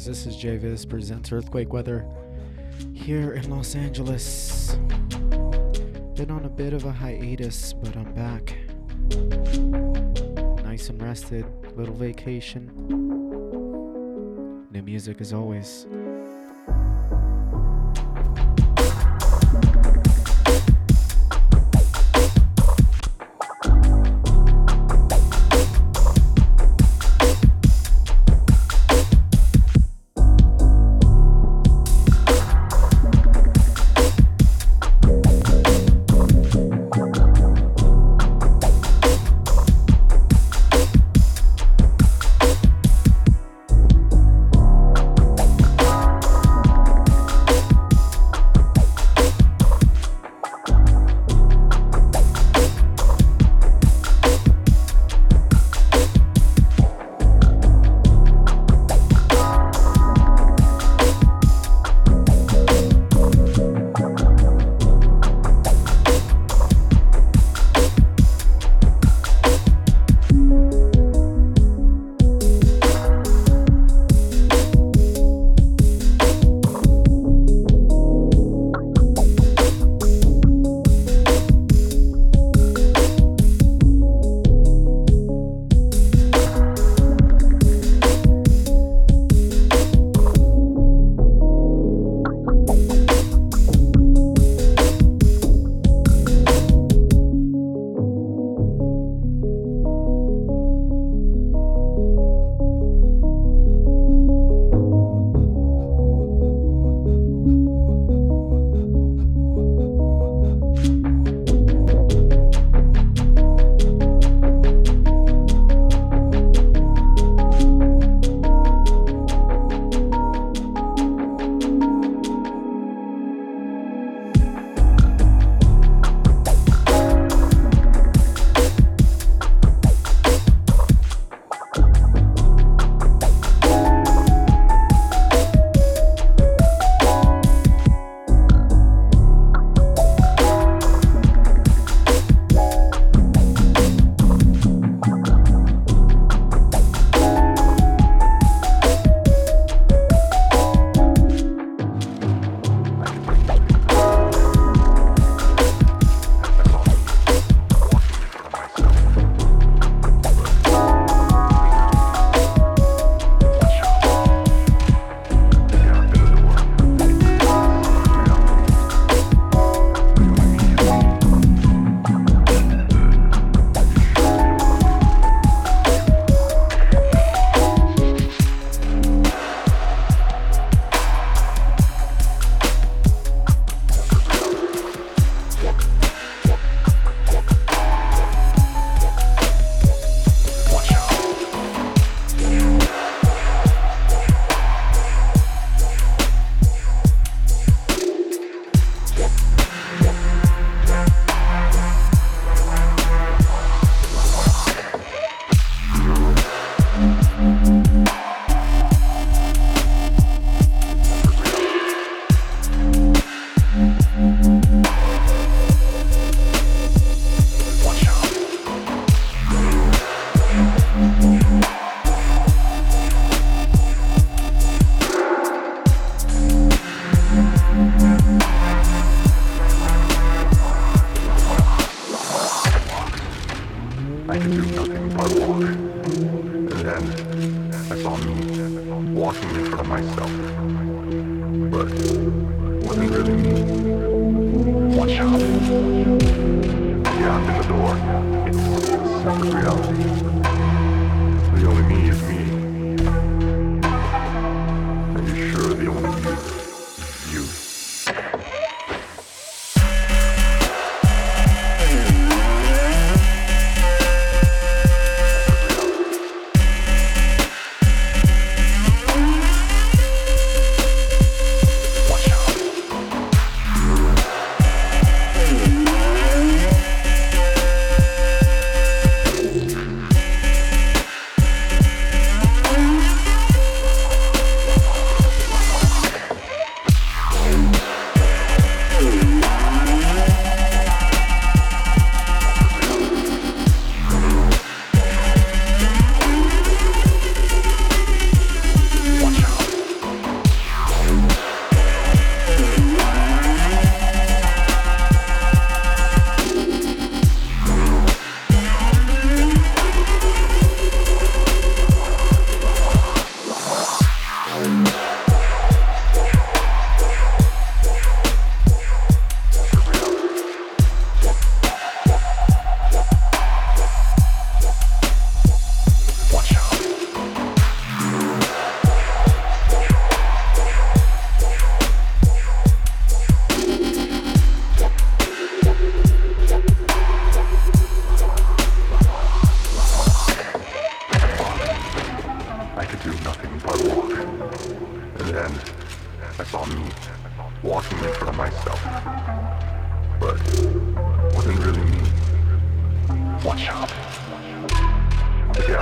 Guys? This is JVIZ presents Earthquake Weather here in Los Angeles. Been on a bit of a hiatus, but I'm back. Nice and rested, little vacation. New music as always.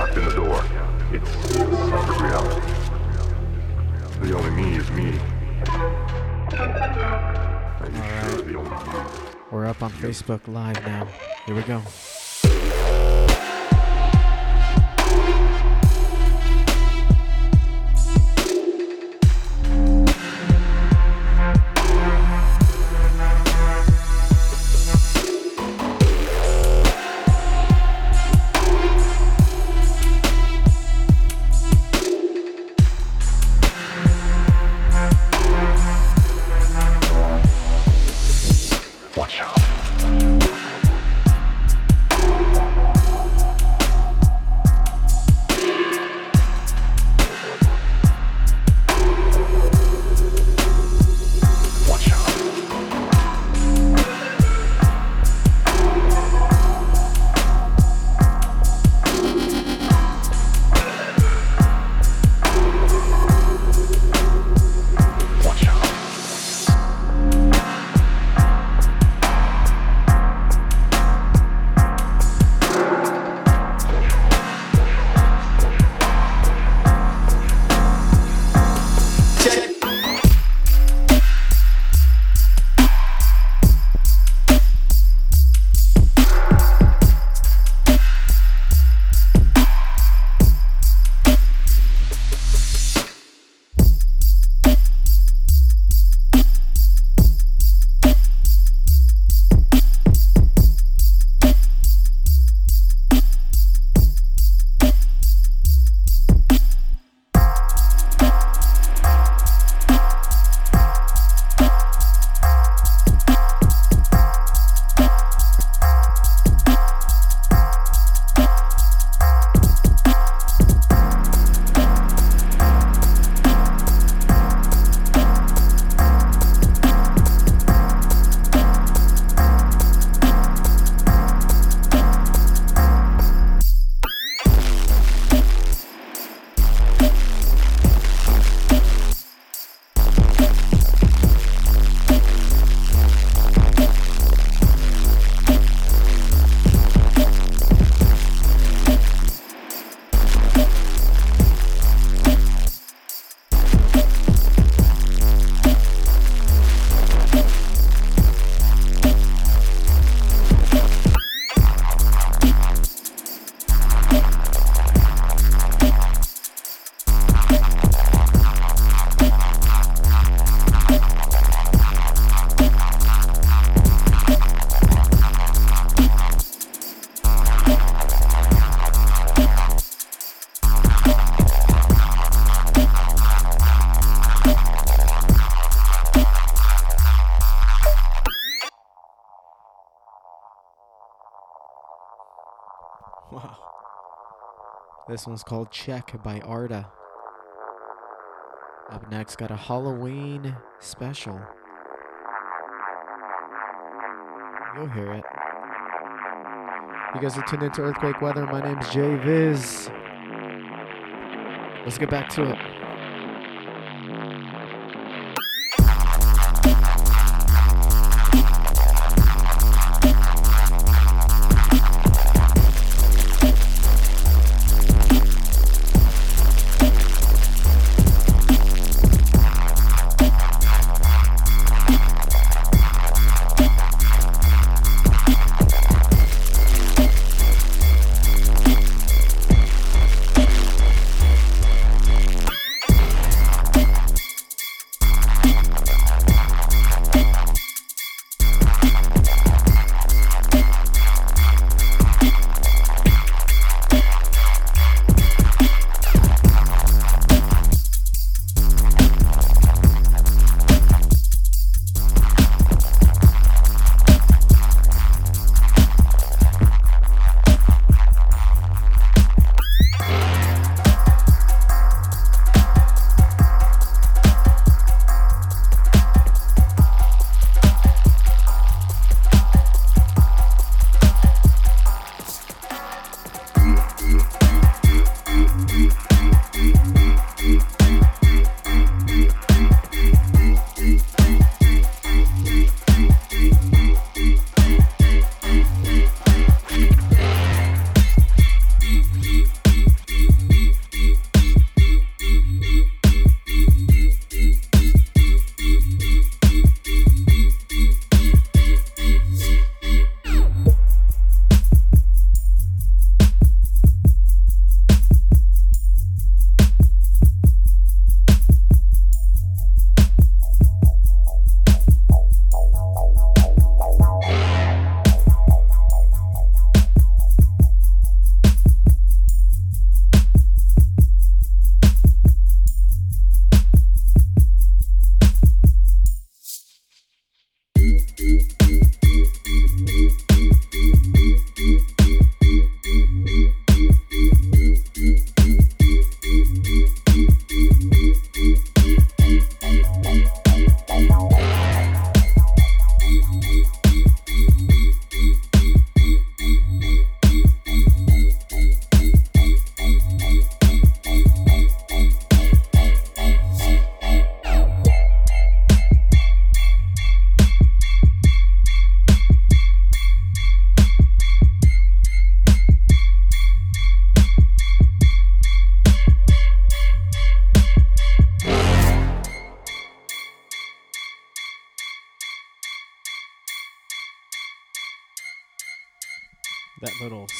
I in the door. It's separate reality. The only me is me. And you sure the only me. We're up on Facebook Live now. Here we go. This one's called Check by Arda. Up next, got a Halloween special. You'll hear it. You guys are tuned into Earthquake Weather. My name's Jay Viz. Let's get back to it.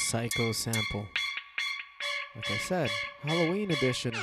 Psycho sample. Like I said, Halloween edition.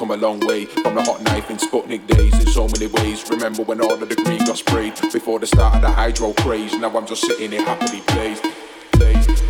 Come a long way from the hot knife in Sputnik days in so many ways. Remember when all of the green got sprayed before the start of the hydro craze? Now I'm just sitting here happily blazed, blazed, blazed,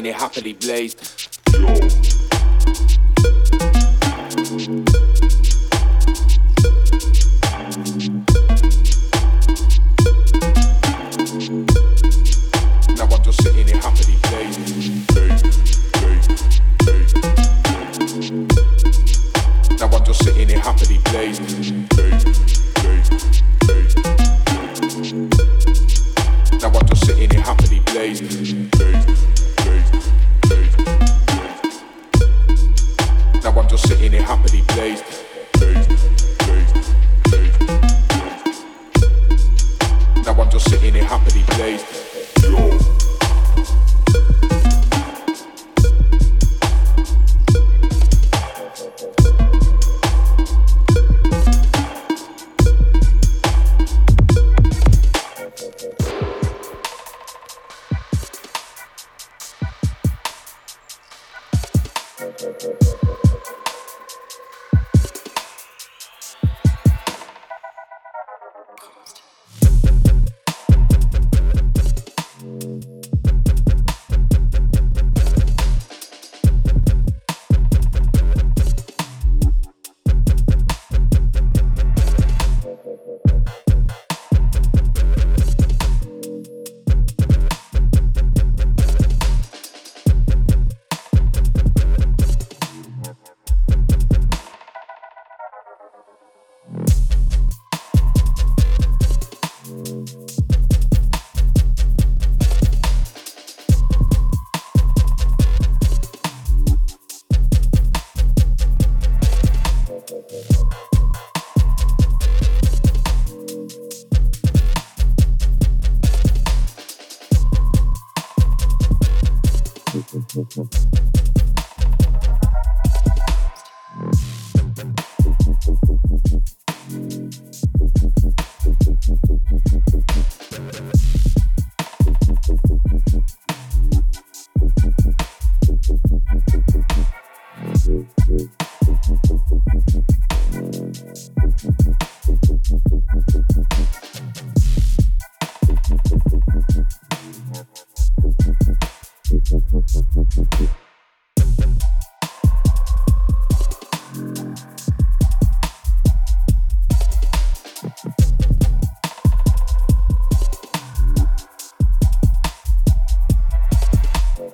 and it happily blazed.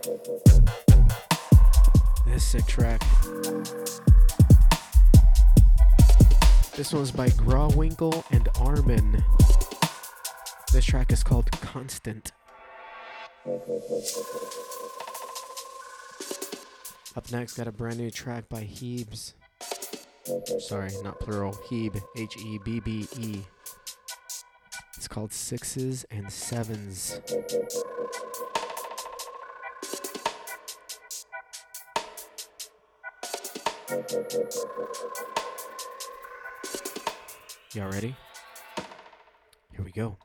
I'm Armin. This track is called Constant. Up next, got a brand new track by Hebbes. Sorry, not plural. Hebbe, H E B B E. It's called Sixes and Sevens. Y'all ready? Here we go.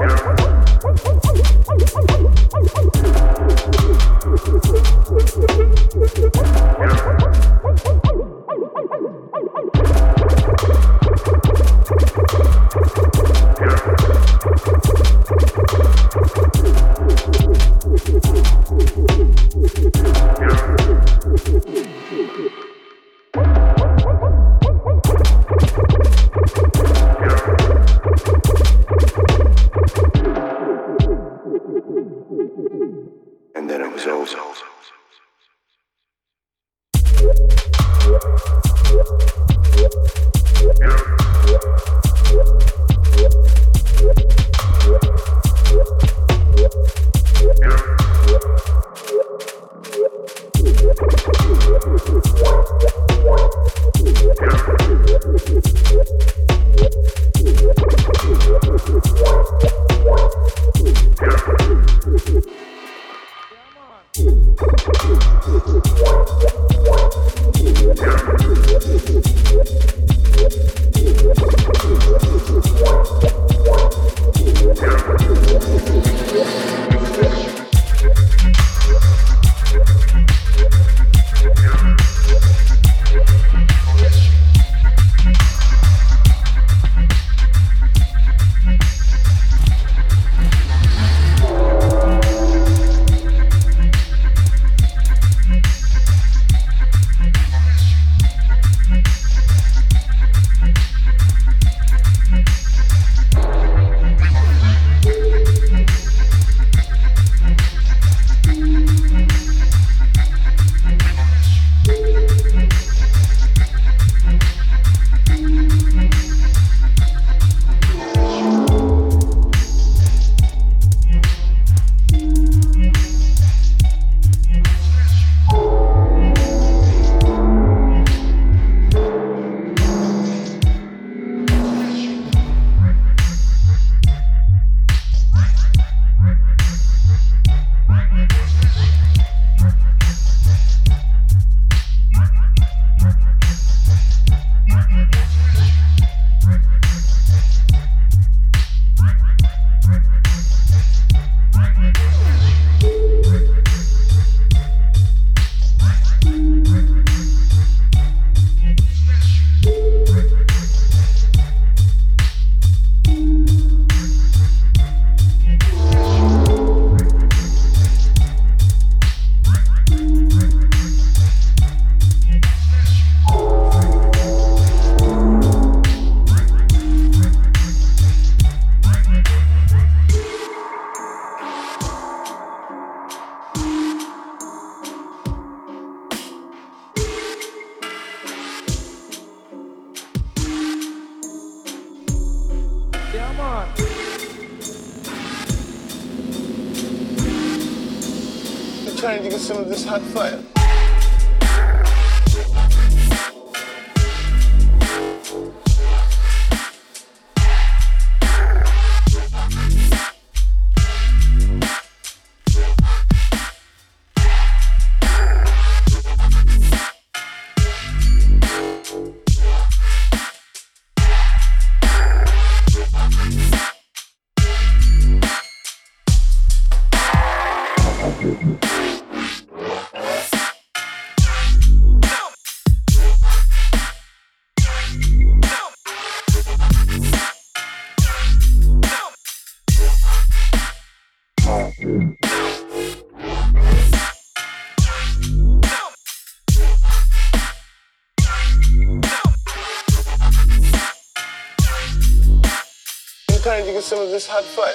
Yeah. Some of this hot fire. just had fun.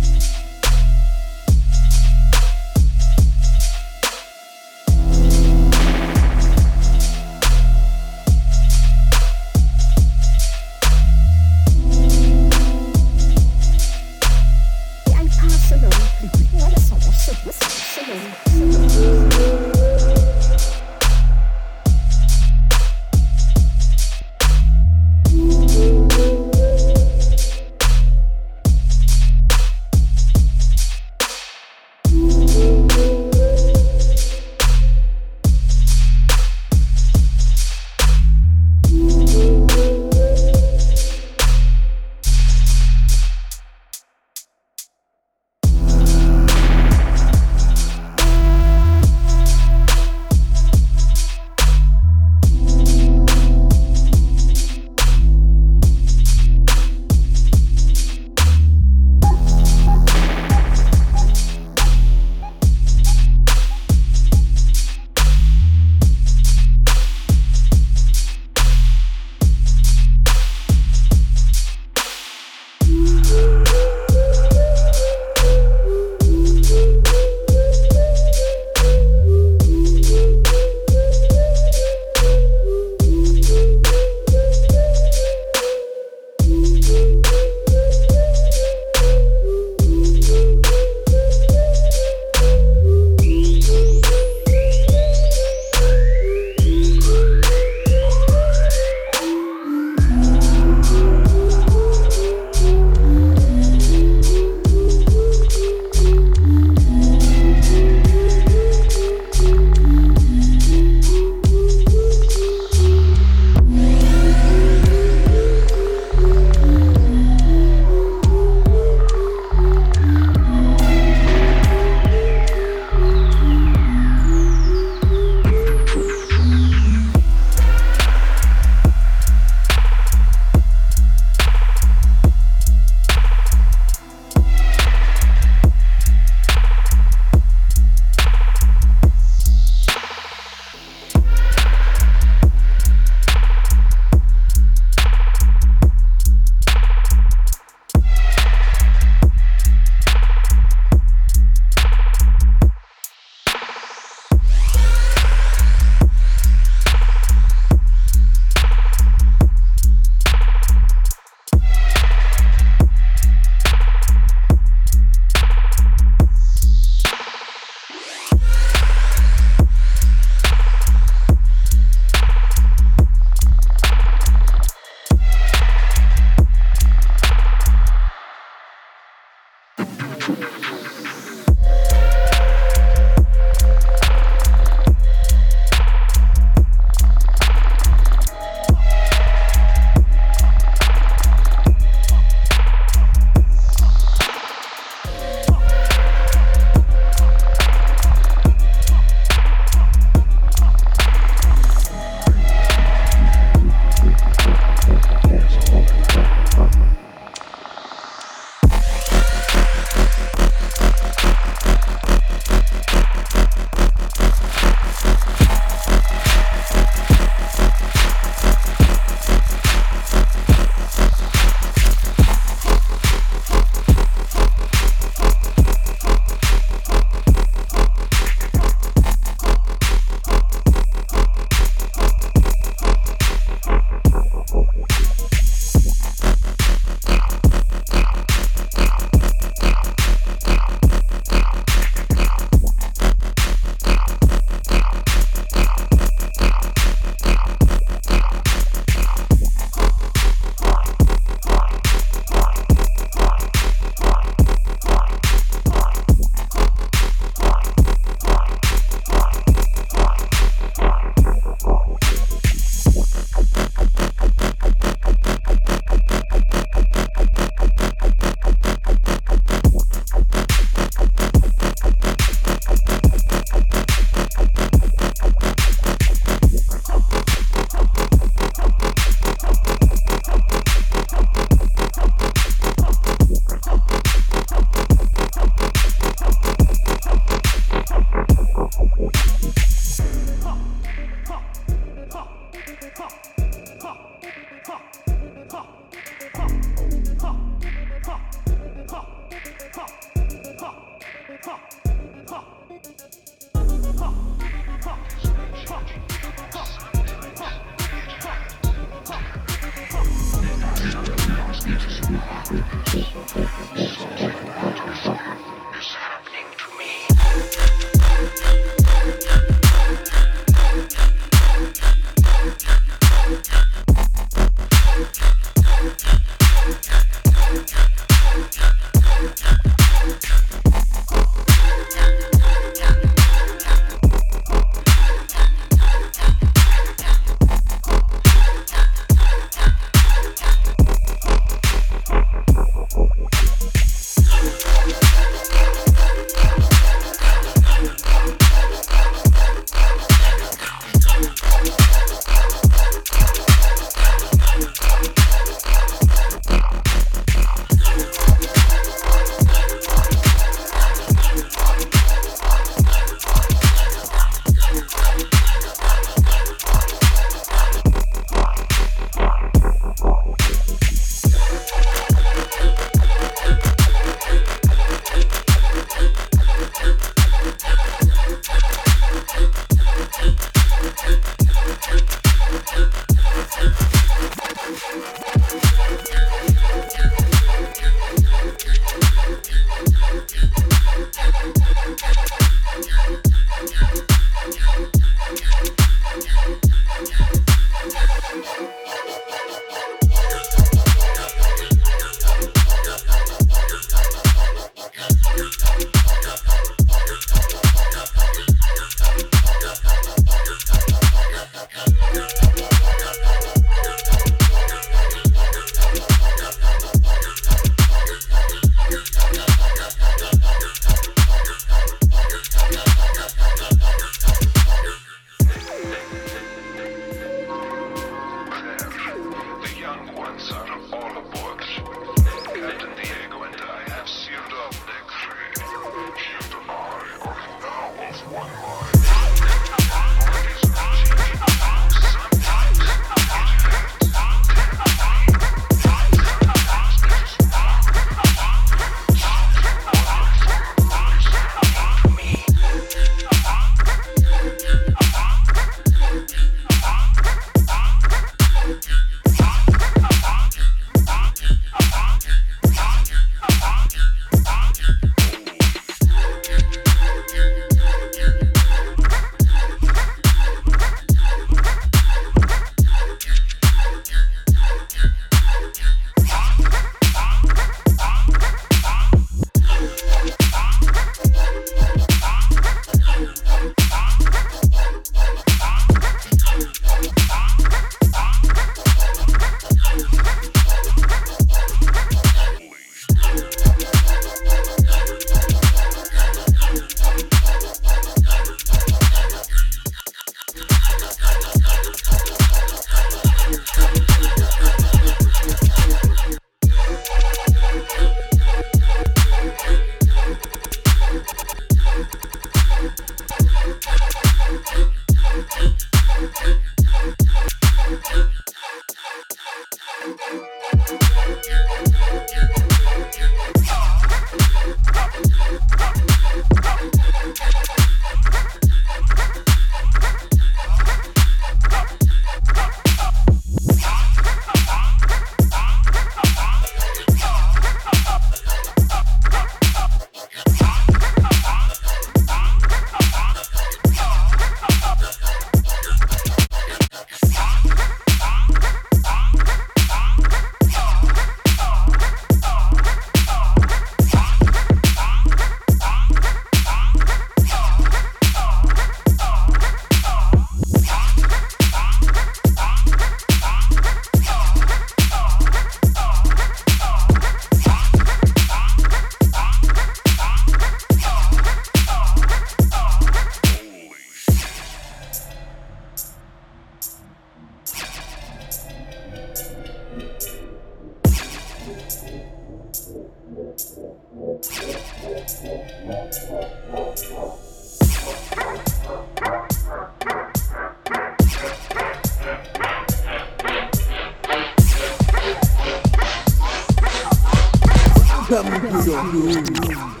Come